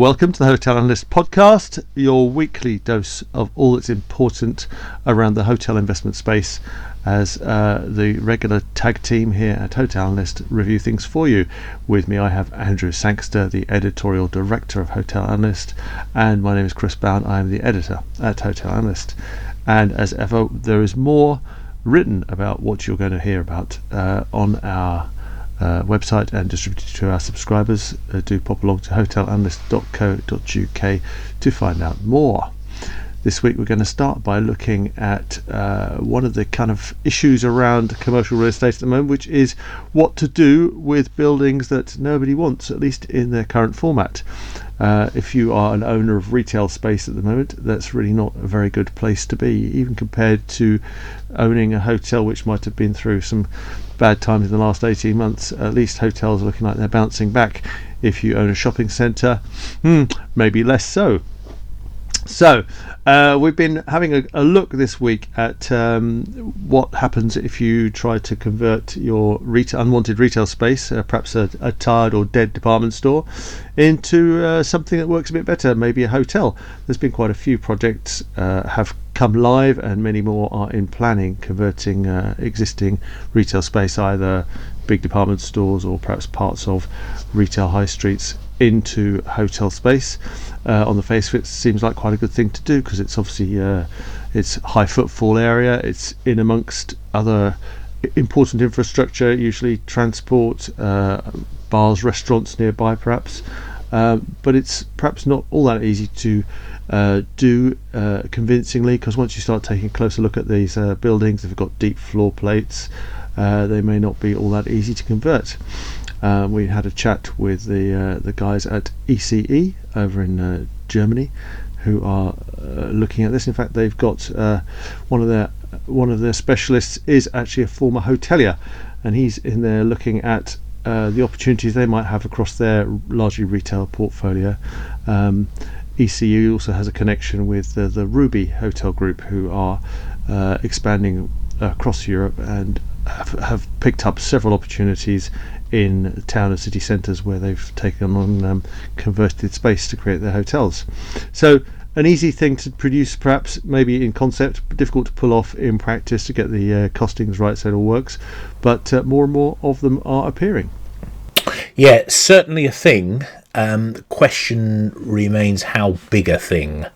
Welcome to the Hotel Analyst Podcast, your weekly dose of all that's important around the hotel investment space as uh, the regular tag team here at Hotel Analyst review things for you. With me, I have Andrew Sangster, the editorial director of Hotel Analyst, and my name is Chris Bown. I am the editor at Hotel Analyst. And as ever, there is more written about what you're going to hear about uh, on our uh, website and distributed to our subscribers. Uh, do pop along to hotelanalyst.co.uk to find out more. This week we're going to start by looking at uh, one of the kind of issues around commercial real estate at the moment, which is what to do with buildings that nobody wants, at least in their current format. Uh, if you are an owner of retail space at the moment, that's really not a very good place to be, even compared to owning a hotel which might have been through some bad times in the last 18 months. At least hotels are looking like they're bouncing back. If you own a shopping centre, hmm, maybe less so. So, uh, we've been having a, a, look this week at um, what happens if you try to convert your unwanted retail space, uh, perhaps a, a, tired or dead department store, into uh, something that works a bit better, maybe a hotel. There's been quite a few projects uh, have come live, and many more are in planning, converting uh, existing retail space, either big department stores or perhaps parts of retail high streets, into hotel space. Uh, on the face of it, seems like quite a good thing to do because it's obviously uh, it's high footfall area. It's in amongst other important infrastructure, usually transport, uh, bars, restaurants nearby, perhaps. Um, but it's perhaps not all that easy to uh, do uh, convincingly because once you start taking a closer look at these uh, buildings, they've got deep floor plates. Uh, they may not be all that easy to convert. Um, we had a chat with the uh, the guys at ECE over in uh, Germany, who are looking at this. In fact, they've got one of their one of their specialists is actually a former hotelier, and he's in there looking at uh, the opportunities they might have across their largely retail portfolio. Um, ECE also has a connection with the, the Ruby Hotel Group, who are uh, expanding across Europe and have, have, picked up several opportunities in town and city centres where they've taken on um, converted space to create their hotels. So an easy thing to produce, perhaps maybe in concept, but difficult to pull off in practice to get the uh, costings right so it all works. But uh, more and more of them are appearing. Yeah, certainly a thing. Um, the question remains how big a thing.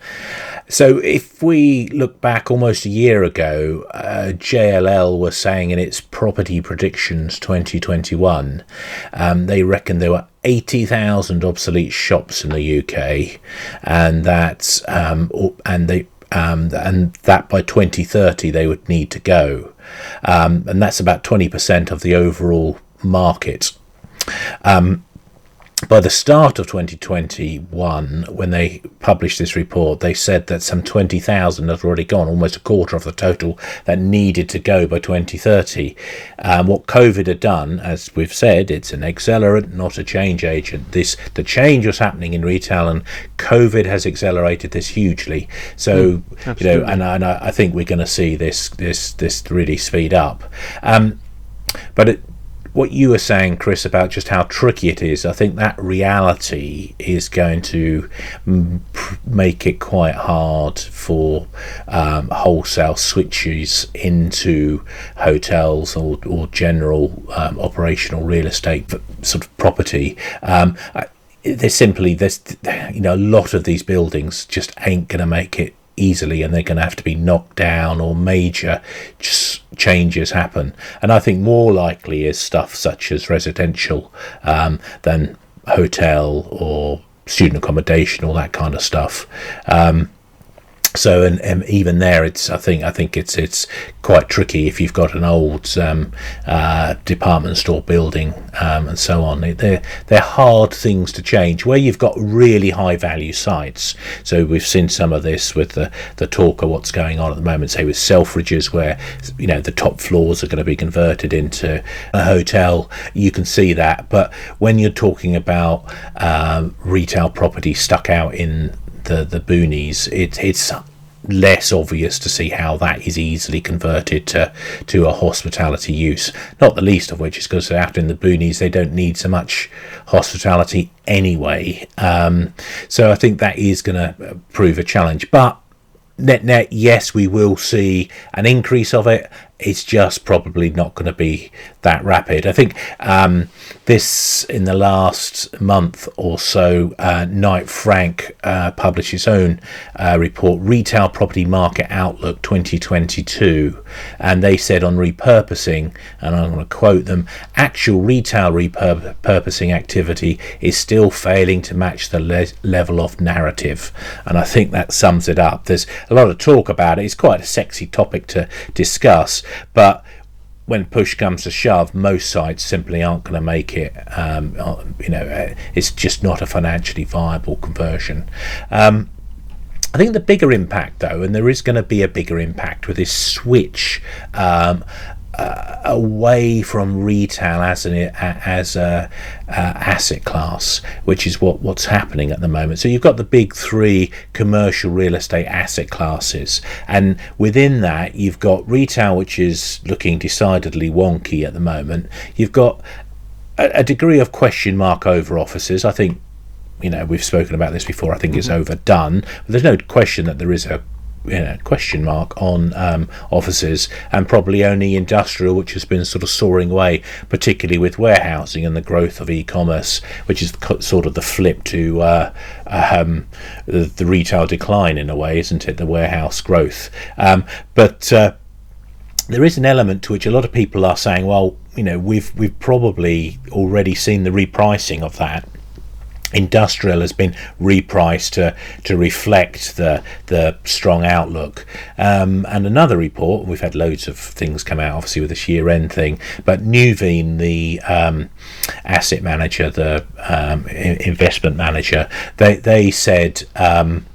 So, if we look back almost a year ago, uh, JLL was saying in its property predictions 2021, um, they reckon there were 80,000 obsolete shops in the UK, and that um, and they um, and that by 2030 they would need to go, um, and that's about 20% of the overall market. Um, by the start of 2021, when they published this report, they said that some 20,000 had already gone, almost a quarter of the total that needed to go by 2030. Um, what COVID had done, as we've said, it's an accelerant, not a change agent. This the change was happening in retail, and COVID has accelerated this hugely. So mm, you know, and, and I, I think we're going to see this this this really speed up. Um, but it, what you were saying, Chris, about just how tricky it is, I think that reality is going to make it quite hard for um, wholesale switches into hotels or, or general um, operational real estate sort of property. Um, there's simply there's you know a lot of these buildings just ain't going to make it easily and they're going to have to be knocked down or major changes happen. And I think more likely is stuff such as residential um, than hotel or student accommodation, all that kind of stuff. Um, so and, and, even there it's i think i think it's it's quite tricky if you've got an old um, uh, department store building um, and so on. They're they're hard things to change where you've got really high value sites. So we've seen some of this with the the talk of what's going on at the moment say with selfridges where you know the top floors are going to be converted into a hotel. You can see that. But when you're talking about um, retail property stuck out in the the boonies. It, it's less obvious to see how that is easily converted to to a hospitality use. Not the least of which is because out in the boonies they don't need so much hospitality anyway. Um, so I think that is going to prove a challenge. But net net, yes, we will see an increase of it it's just probably not going to be that rapid. I think um, this in the last month or so, uh, Knight Frank uh, published his own uh, report, Retail Property Market Outlook 2022, and they said on repurposing, and I'm going to quote them: actual retail repurposing activity is still failing to match the le- level of narrative, and I think that sums it up. There's a lot of talk about it. It's quite a sexy topic to discuss but when push comes to shove, most sites simply aren't going to make it. Um, uh, you know, uh, it's just not a financially viable conversion. Um, I think the bigger impact, though, and there is going to be a bigger impact with this switch um, uh, away from retail as an as a uh, asset class, which is what what's happening at the moment. So you've got the big three commercial real estate asset classes, and within that you've got retail, which is looking decidedly wonky at the moment. You've got a, a degree of question mark over offices. I think you know we've spoken about this before. I think mm-hmm. it's overdone. But there's no question that there is a you know, question mark on um, offices and probably only industrial, which has been sort of soaring away, particularly with warehousing and the growth of e-commerce, which is sort of the flip to uh, um, the, the, retail decline in a way, isn't it? The warehouse growth, um, but. Uh, there is an element to which a lot of people are saying, well, you know, we've we've probably already seen the repricing of that industrial has been repriced to, to reflect the the strong outlook. Um, and another report, we've had loads of things come out, obviously with this year end thing, but Nuveen, the um, asset manager, the um, investment manager, they they said. Um,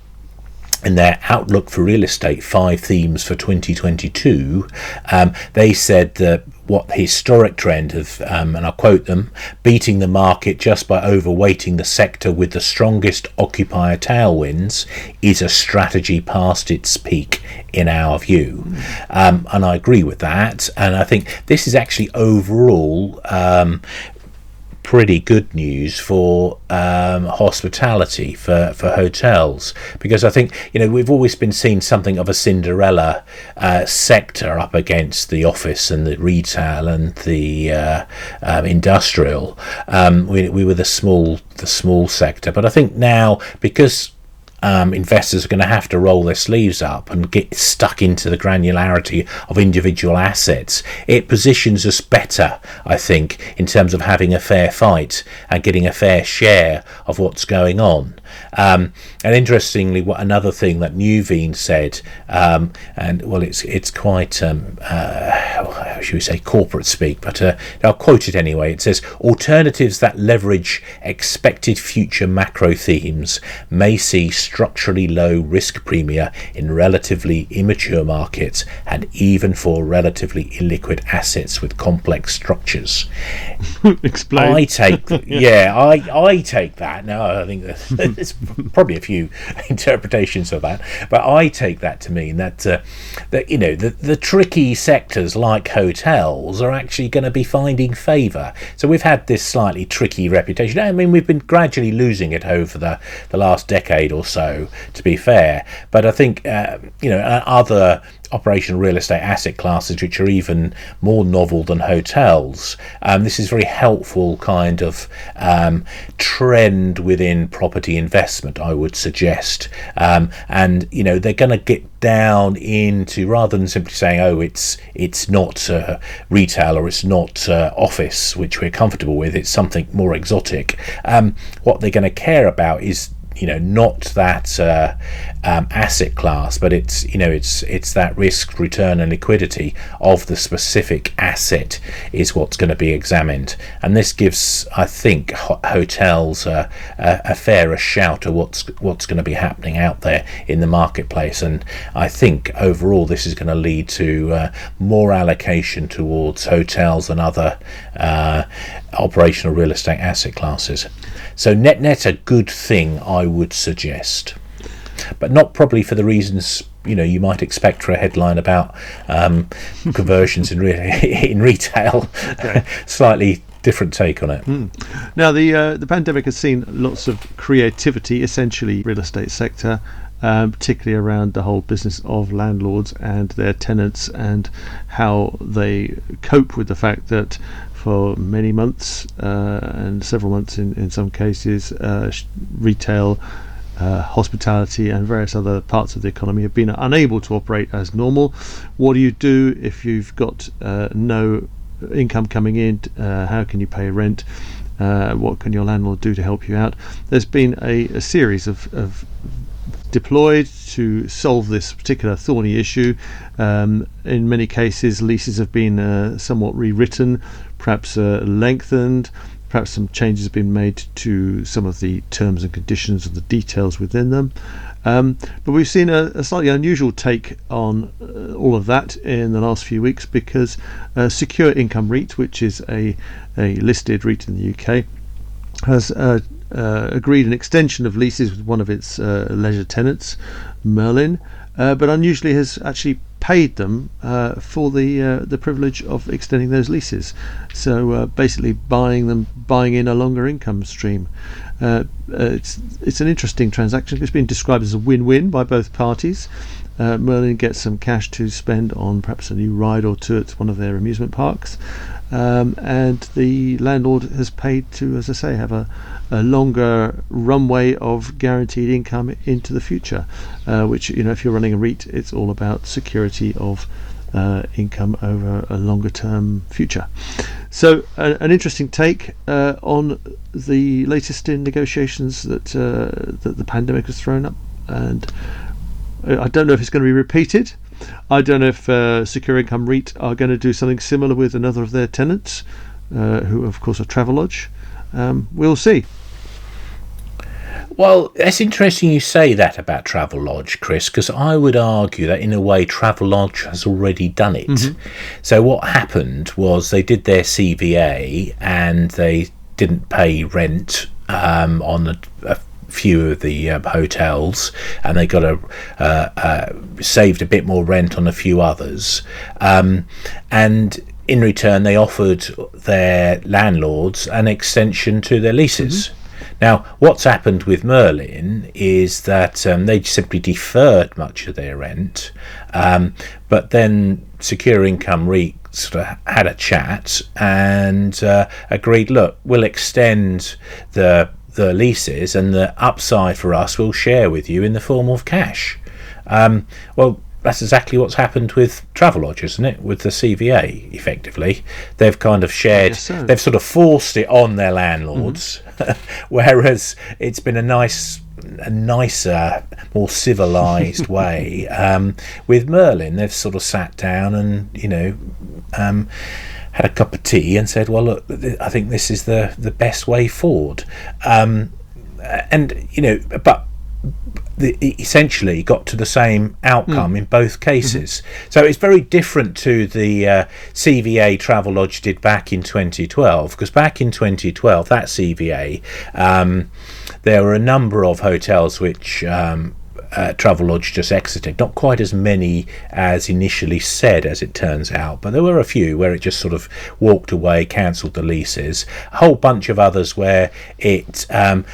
in their outlook for real estate, five themes for 2022, um, they said that what the historic trend of, um, and I'll quote them, beating the market just by overweighting the sector with the strongest occupier tailwinds is a strategy past its peak, in our view. Um, and I agree with that. And I think this is actually overall um, pretty good news for um, hospitality for, for hotels because I think you know we've always been seeing something of a Cinderella uh, sector up against the office and the retail and the uh, um, industrial. Um, we, we were the small the small sector, but I think now because um, investors are going to have to roll their sleeves up and get stuck into the granularity of individual assets. It positions us better, I think, in terms of having a fair fight and getting a fair share of what's going on. Um, and interestingly, what another thing that Nuveen said, um, and well, it's it's quite um, uh, should we say corporate speak, but uh, I'll quote it anyway. It says alternatives that leverage expected future macro themes may see structurally low risk premia in relatively immature markets and even for relatively illiquid assets with complex structures. Explain. I take yeah. yeah, I I take that. No, I think there's probably a few interpretations of that, but I take that to mean that uh, that you know the the tricky sectors like hotels are actually going to be finding favour. So we've had this slightly tricky reputation. I mean, we've been gradually losing it over the the last decade or so so, to be fair. But I think, uh, you know, other operational real estate asset classes which are even more novel than hotels. Um, this is very helpful kind of um, trend within property investment, I would suggest. Um, and you know they're going to get down into rather than simply saying, "Oh, it's it's not uh, retail or it's not uh, office," which we're comfortable with. It's something more exotic. Um, what they're going to care about is you know not that uh, um, asset class, but it's you know it's it's that risk, return, and liquidity of the specific asset is what's going to be examined, and this gives I think ho- hotels a, a, a fairer shout of what's what's going to be happening out there in the marketplace, and I think overall this is going to lead to uh, more allocation towards hotels and other uh, operational real estate asset classes. So net net a good thing, I would suggest, but not probably for the reasons you know you might expect for a headline about um, conversions in re- in retail. Okay. Slightly different take on it. Mm. Now the uh, the pandemic has seen lots of creativity, essentially real estate sector. Um, particularly around the whole business of landlords and their tenants and how they cope with the fact that for many months uh, and several months in, in some cases, uh, retail uh, hospitality and various other parts of the economy have been unable to operate as normal. What do you do if you've got no income coming in? How can you pay rent? Uh, what can your landlord do to help you out? There's been a, a series of, of deployed to solve this particular thorny issue. Um, in many cases, leases have been uh, somewhat rewritten, perhaps uh, lengthened, Perhaps some changes have been made to some of the terms and conditions and the details within them. Um, but we've seen a, a, slightly unusual take on uh, all of that in the last few weeks because uh, Secure Income REIT, which is a, a listed REIT in the UK, has uh, uh, agreed an extension of leases with one of its uh, leisure tenants, Merlin, uh, but unusually has actually paid them uh, for the uh, the privilege of extending those leases. So uh, basically, buying them, buying in a longer income stream. Uh, uh, it's it's an interesting transaction. It's been described as a win-win by both parties. Uh, Merlin gets some cash to spend on perhaps a new ride or two at one of their amusement parks, um, and the landlord has paid to, as I say, have a, a longer runway of guaranteed income into the future. Uh, which you know, if you're running a REIT, it's all about security of uh, income over a longer term future. So, uh, an interesting take uh, on the latest in negotiations that uh, that the pandemic has thrown up, and I don't know if it's going to be repeated. I don't know if uh, Secure Income REIT are going to do something similar with another of their tenants, uh, who of course are Travelodge. Um, we'll see. Well, it's interesting you say that about Travelodge, Chris, because I would argue that in a way Travelodge has already done it. Mm-hmm. So what happened was they did their CVA and they didn't pay rent um, on a, a few of the uh, hotels, and they got a uh, uh, saved a bit more rent on a few others, um, and in return they offered their landlords an extension to their leases. Mm-hmm. Now, what's happened with Merlin is that um, they simply deferred much of their rent, um, but then Secure Income REIT sort of had a chat and uh, agreed, look, we'll extend the the leases and the upside for us we'll share with you in the form of cash. Um, well, that's exactly what's happened with Travelodge, isn't it? With the CVA, effectively, they've kind of shared, so. they've sort of forced it on their landlords, mm-hmm. whereas it's been a nice, a nicer, more civilized way. Um, with Merlin, they've sort of sat down and you know. Um, had a cup of tea and said, "Well, look, I think this is the the best way forward." Um, and you know, but the, essentially got to the same outcome mm. in both cases. Mm-hmm. So it's very different to the uh, CVA Travelodge did back in 2012, because back in 2012, that CVA, um, there were a number of hotels which um, uh, Travelodge just exited. Not quite as many as initially said, as it turns out, but there were a few where it just sort of walked away, cancelled the leases. A whole bunch of others where it um,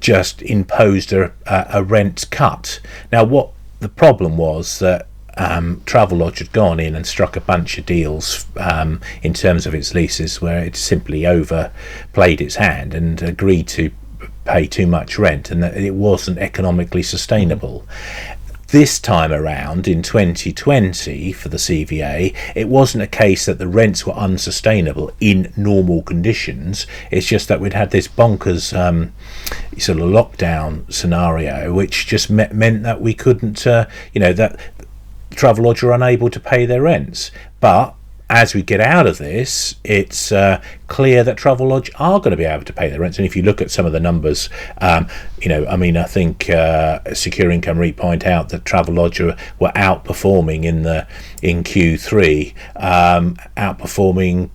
just imposed a, a rent cut. Now, what the problem was that um, Travelodge had gone in and struck a bunch of deals um, in terms of its leases where it simply overplayed its hand and agreed to pay too much rent and that it wasn't economically sustainable. This time around in 2020 for the CVA, it wasn't a case that the rents were unsustainable in normal conditions. It's just that we'd had this bonkers um, sort of lockdown scenario, which just me- meant that we couldn't, uh, you know, that travel Travelodge were unable to pay their rents. But as we get out of this, it's uh, clear that Travelodge are going to be able to pay their rents. And if you look at some of the numbers, um, you know, I mean, I think uh, Secure Income Re point out that Travelodge were, were outperforming in the in Q3, um, outperforming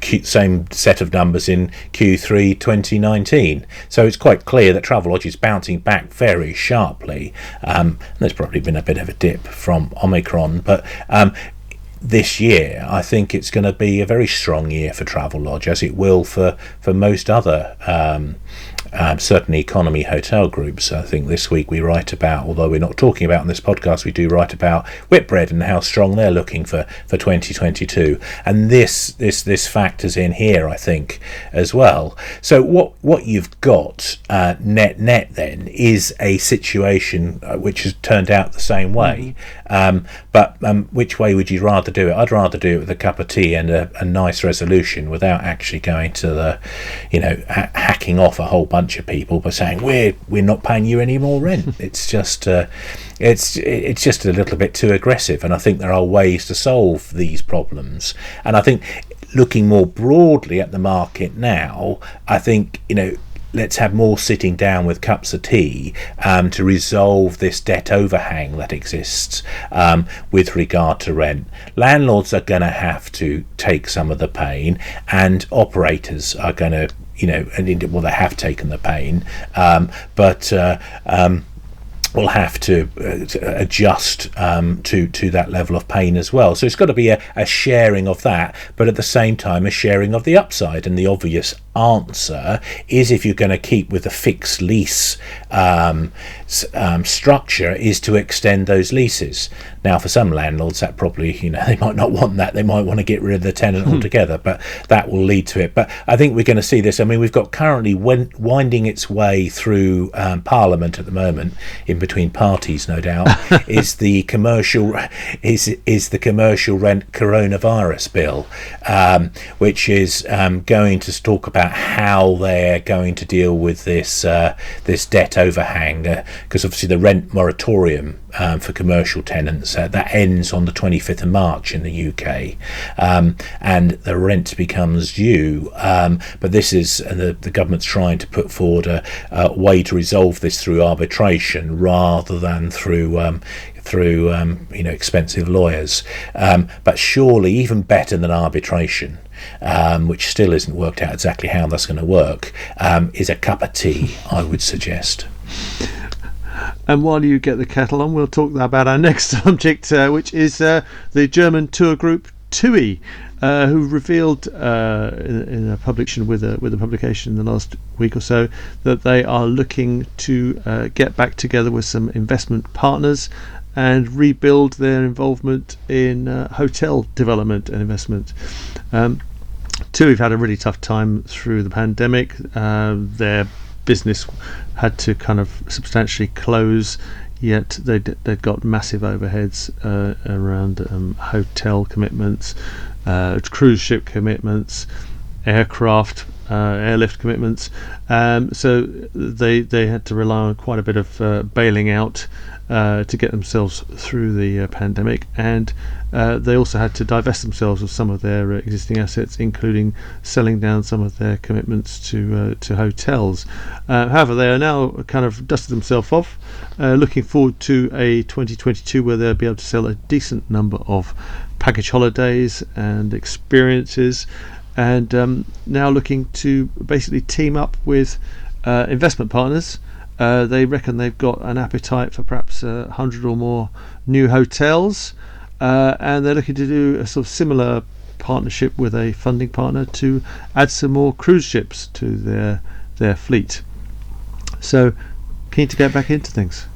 Q, same set of numbers in Q3 2019. So it's quite clear that Travelodge is bouncing back very sharply. Um, there's probably been a bit of a dip from Omicron, but um, this year, I think it's going to be a very strong year for Travelodge, as it will for for most other um, um, certain economy hotel groups. I think this week we write about, although we're not talking about in this podcast, we do write about Whitbread and how strong they're looking for, for 2022. And this this this factors in here, I think, as well. So what what you've got uh, net net then is a situation uh, which has turned out the same way. Mm-hmm. Um, but um, which way would you rather do it? I'd rather do it with a cup of tea and a, a nice resolution without actually going to the, you know, ha- hacking off a whole bunch bunch of people by saying we're we're not paying you any more rent. it's just uh, it's it's just a little bit too aggressive, and I think there are ways to solve these problems. And I think looking more broadly at the market now, I think you know let's have more sitting down with cups of tea um, to resolve this debt overhang that exists um, with regard to rent. Landlords are going to have to take some of the pain, and operators are going to you know, and well, they have taken the pain, um, but uh, um, will have to, uh, to adjust um, to to that level of pain as well. So it's got to be a, a, sharing of that, but at the same time a sharing of the upside. And the obvious answer is if you're going to keep with a fixed lease um, um, structure, is to extend those leases. Now, for some landlords, that probably you know they might not want that. They might want to get rid of the tenant hmm. altogether, but that will lead to it. But I think we're going to see this. I mean, we've got currently winding its way through um, Parliament at the moment in between parties, no doubt, is the commercial is is the commercial rent coronavirus bill, um, which is um, going to talk about how they're going to deal with this uh, this debt overhang, because uh, obviously the rent moratorium um, for commercial tenants uh, that ends on the 25th of March in the UK, um, and the rent becomes due. Um, but this is the the government's trying to put forward a, a way to resolve this through arbitration rather rather than through um, through um, you know expensive lawyers. Um, but surely even better than arbitration, um, which still isn't worked out exactly how that's going to work, um, is a cup of tea. I would suggest. And while you get the kettle on, we'll talk about our next subject, uh, which is uh, the German tour group TUI uh, who revealed uh, in, in, a publication with a with a publication in the last week or so that they are looking to uh, get back together with some investment partners and rebuild their involvement in uh, hotel development and investment. Um, two, we've had a really tough time through the pandemic. Uh, their business had to kind of substantially close yet they'd, they'd got massive overheads uh, around um, hotel commitments, uh, cruise ship commitments, aircraft, uh, airlift commitments. Um, so they they had to rely on quite a bit of uh, bailing out uh, to get themselves through the uh, pandemic, and uh, they also had to divest themselves of some of their existing assets, including selling down some of their commitments to to hotels. however, they are now kind of dusted themselves off, looking forward to a 2022 where they'll be able to sell a decent number of package holidays and experiences, and um, now looking to basically team up with uh, investment partners. Uh, they reckon they've got an appetite for perhaps a hundred or more new hotels, uh, and they're looking to do a sort of similar partnership with a funding partner to add some more cruise ships to their their fleet. So, keen to get back into things.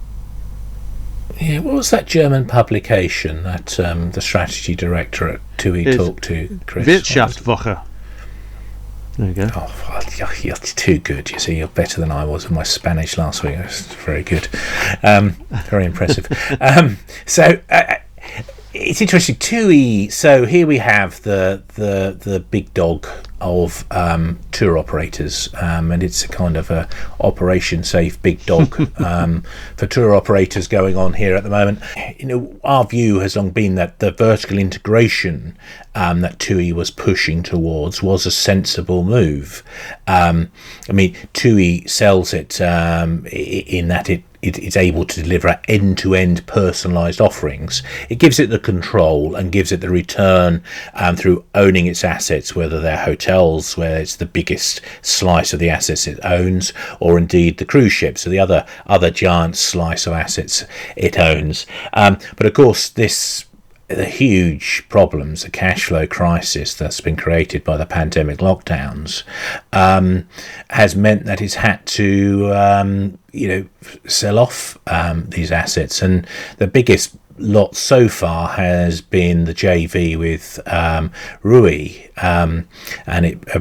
Yeah, what was that German publication that um, the strategy director at TUI talked to, Chris? Wirtschaftswoche. There you go. Oh, you're too good. You see, you're better than I was in my Spanish last week. It was very good. Um, very impressive. um, so, uh, it's interesting. TUI. So here we have the the the big dog of um, tour operators, um, and it's a kind of a Operation Save Big Dog um, for tour operators going on here at the moment. You know, our view has long been that the vertical integration um, that TUI was pushing towards was a sensible move. Um, I mean, TUI sells it um, in that it it, it's able to deliver end to end personalized offerings. It gives it the control and gives it the return um, through owning its assets, whether they're hotels, where it's the biggest slice of the assets it owns, or indeed the cruise ships, so the other other giant slice of assets it owns. Um, but of course, this the huge problems, the cash flow crisis that's been created by the pandemic lockdowns, um, has meant that it's had to, um, you know, sell off um, these assets. And the biggest lot so far has been the JV with um, RIU, um, and it. Uh,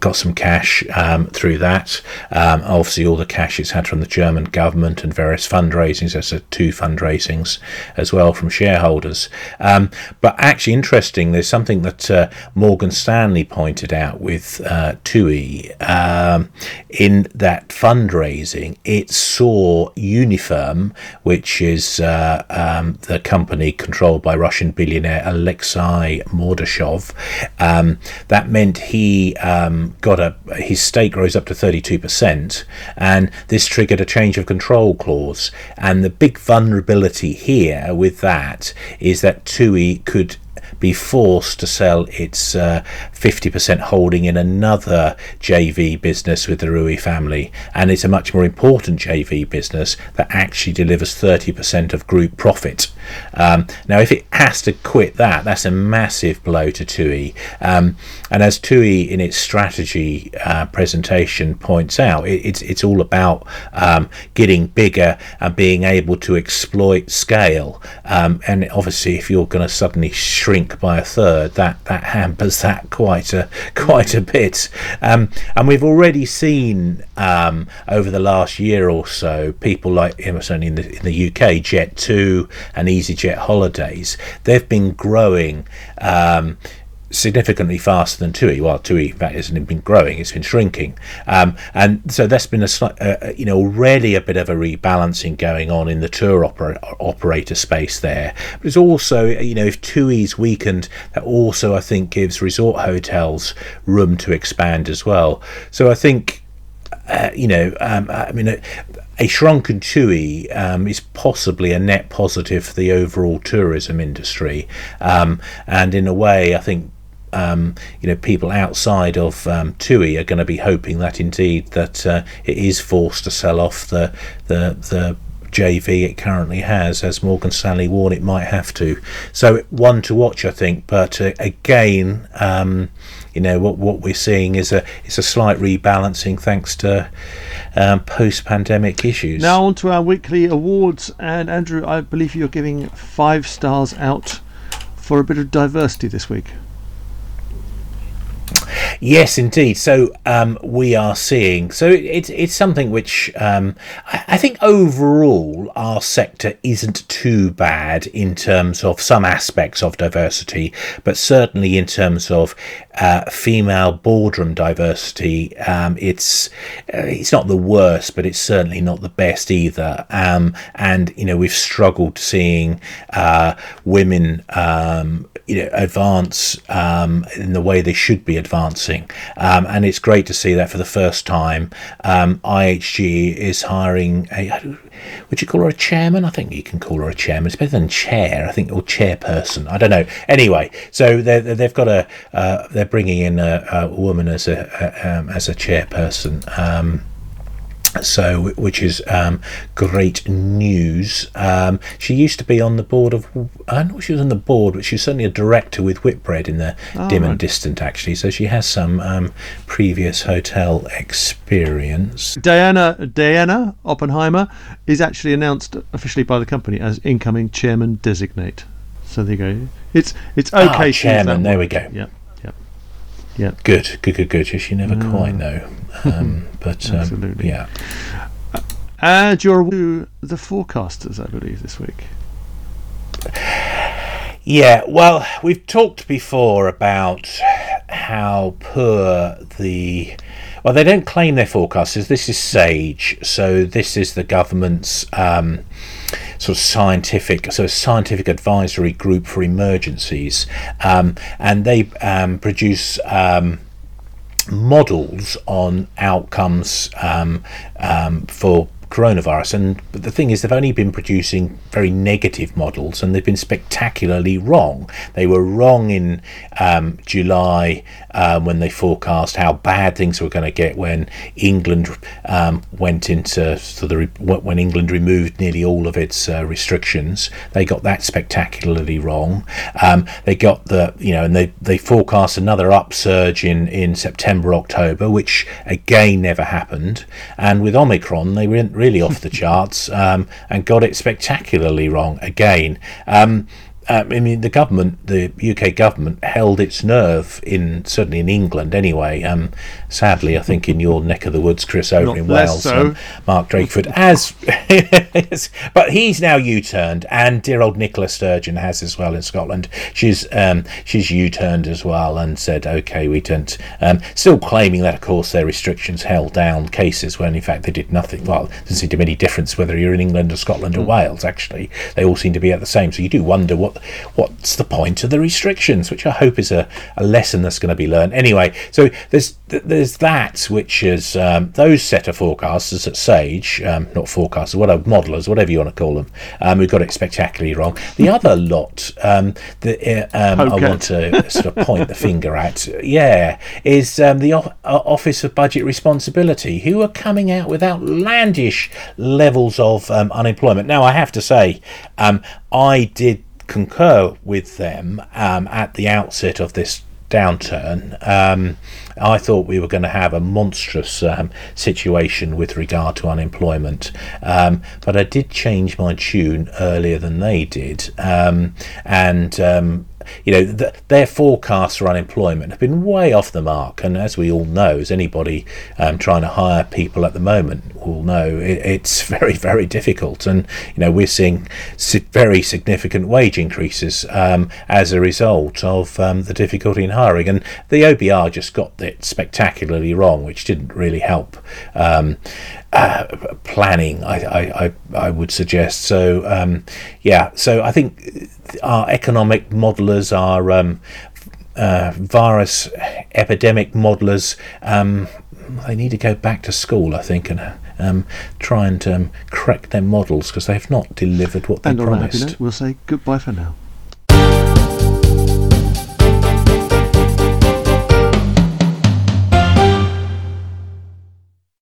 got some cash um, through that. Um, obviously, all the cash it's had from the German government and various fundraisings. There's uh, two fundraisings as well from shareholders. Um, but actually, interesting. There's something that uh, Morgan Stanley pointed out with uh, TUI um, in that fundraising. It saw Unifirm, which is uh, um, the company controlled by Russian billionaire Alexei Mordashov. Um, that meant he um, got a his stake rose up to 32%, and this triggered a change of control clause. And the big vulnerability here with that is that TUI could be forced to sell its uh, 50% holding in another JV business with the Riu family. And it's a much more important JV business that actually delivers 30% of group profit. Um, now, if it has to quit that, that's a massive blow to TUI. Um, and as TUI in its strategy uh, presentation points out, it, it's, it's all about um, getting bigger and being able to exploit scale. Um, and obviously, if you're going to suddenly shrink by a third, that, that hampers that quite a, quite a bit. Um, and we've already seen um, over the last year or so people like, certainly in the, in the UK, Jet2 and EasyJet holidays, they've been growing um, significantly faster than TUI. Well, TUI in fact hasn't been growing; it's been shrinking, um, and so that's been a slight, uh, uh, you know, already a bit of a rebalancing going on in the tour opera- operator space there. But it's also, you know, if TUI's weakened, that also I think gives resort hotels room to expand as well. So I think. Uh, you know, um, I mean, a shrunken TUI um, is possibly a net positive for the overall tourism industry. Um, and in a way, I think um, you know people outside of um, TUI are going to be hoping that indeed that uh, it is forced to sell off the the the JV it currently has, as Morgan Stanley warned it might have to. So one to watch, I think. But uh, again, um, you know what what we're seeing is a is a slight rebalancing thanks to um, post pandemic issues. Now on to our weekly awards, and Andrew, I believe you're giving five stars out for a bit of diversity this week. Yes, indeed. So um, we are seeing. So it's it's something which um, I, I, think overall our sector isn't too bad in terms of some aspects of diversity, but certainly in terms of uh, female boardroom diversity, um, it's uh, it's not the worst, but it's certainly not the best either. Um, and you know we've struggled seeing uh, women um, you know advance um, in the way they should be advancing, um, and it's great to see that for the first time. Um, IHG is hiring a would you call her a chairman? I think you can call her a chairman. It's better than chair, I think, or chairperson. I don't know. Anyway, so they've got a uh, they're bringing in a, a woman as a, a um, as a chairperson. So which is um, great news. Um, she used to be on the board of I don't know if she was on the board, but she's certainly a director with Whitbread in the oh, dim right. and distant actually. So she has some um, previous hotel experience. Deanna Deanna Oppenheimer is actually announced officially by the company as incoming chairman designate. So there you go. It's it's ah, okay. Ah, chairman. There we go. Yeah. Yeah. Good, good, good, good. Yes, you never mm. quite know. Um, but um, Absolutely. yeah. And you're the forecasters, I believe, this week. Yeah, well, we've talked before about how poor the well, they don't claim their forecasters. This is SAGE, so this is the government's um, sort of scientific, so scientific advisory group for emergencies, um, and they um, produce um, models on outcomes um, um, for coronavirus. And the thing is, they've only been producing very negative models, and they've been spectacularly wrong. They were wrong in um, July um, when they forecast how bad things were going to get when England um, went into so the when England removed nearly all of its uh, restrictions. They got that spectacularly wrong. Um, they got the you know, and they they forecast another upsurge in in September October, which again never happened. And with Omicron, they went really off the charts um, and got it spectacularly wrong again. Um, um, I mean, the government, the UK government, held its nerve in certainly in England anyway. Um, sadly, I think in your neck of the woods, Chris, over Not in Wales, so. um, Mark Drakeford has, but he's now U-turned, and dear old Nicola Sturgeon has as well in Scotland. She's um, she's U-turned as well and said, okay, we don't. Um, still claiming that, of course, their restrictions held down cases when in fact they did nothing. Well, it doesn't seem to be any difference whether you're in England or Scotland or Wales. Actually, they all seem to be at the same. So you do wonder what what's the point of the restrictions, which I hope is a, a lesson that's going to be learned. Anyway, so there's there's that which is um, those set of forecasters at Sage, um, not forecasters, whatever modelers, whatever you want to call them, um, who got it spectacularly wrong. The other lot um, that uh, um, I want to sort of point the finger at, yeah, is um, the o- uh, Office of Budget Responsibility, who are coming out with outlandish levels of um, unemployment. Now, I have to say, um, I did concur with them um, at the outset of this downturn. Um, I thought we were going to have a monstrous um, situation with regard to unemployment, um, but I did change my tune earlier than they did, um, and. Um, you know, th- their forecasts for unemployment have been way off the mark. And as we all know, as anybody um, trying to hire people at the moment will know, it, it's very, very difficult. And, you know, we're seeing very significant wage increases um, as a result of um, the difficulty in hiring. And the OBR just got it spectacularly wrong, which didn't really help. Uh, planning, I, I, I, would suggest. So, um, yeah, so I think our economic modelers, our um, uh, virus epidemic modelers, um, they need to go back to school, I think, and um, try and um, correct their models because they've not delivered what they And happy promised. we'll say goodbye for now.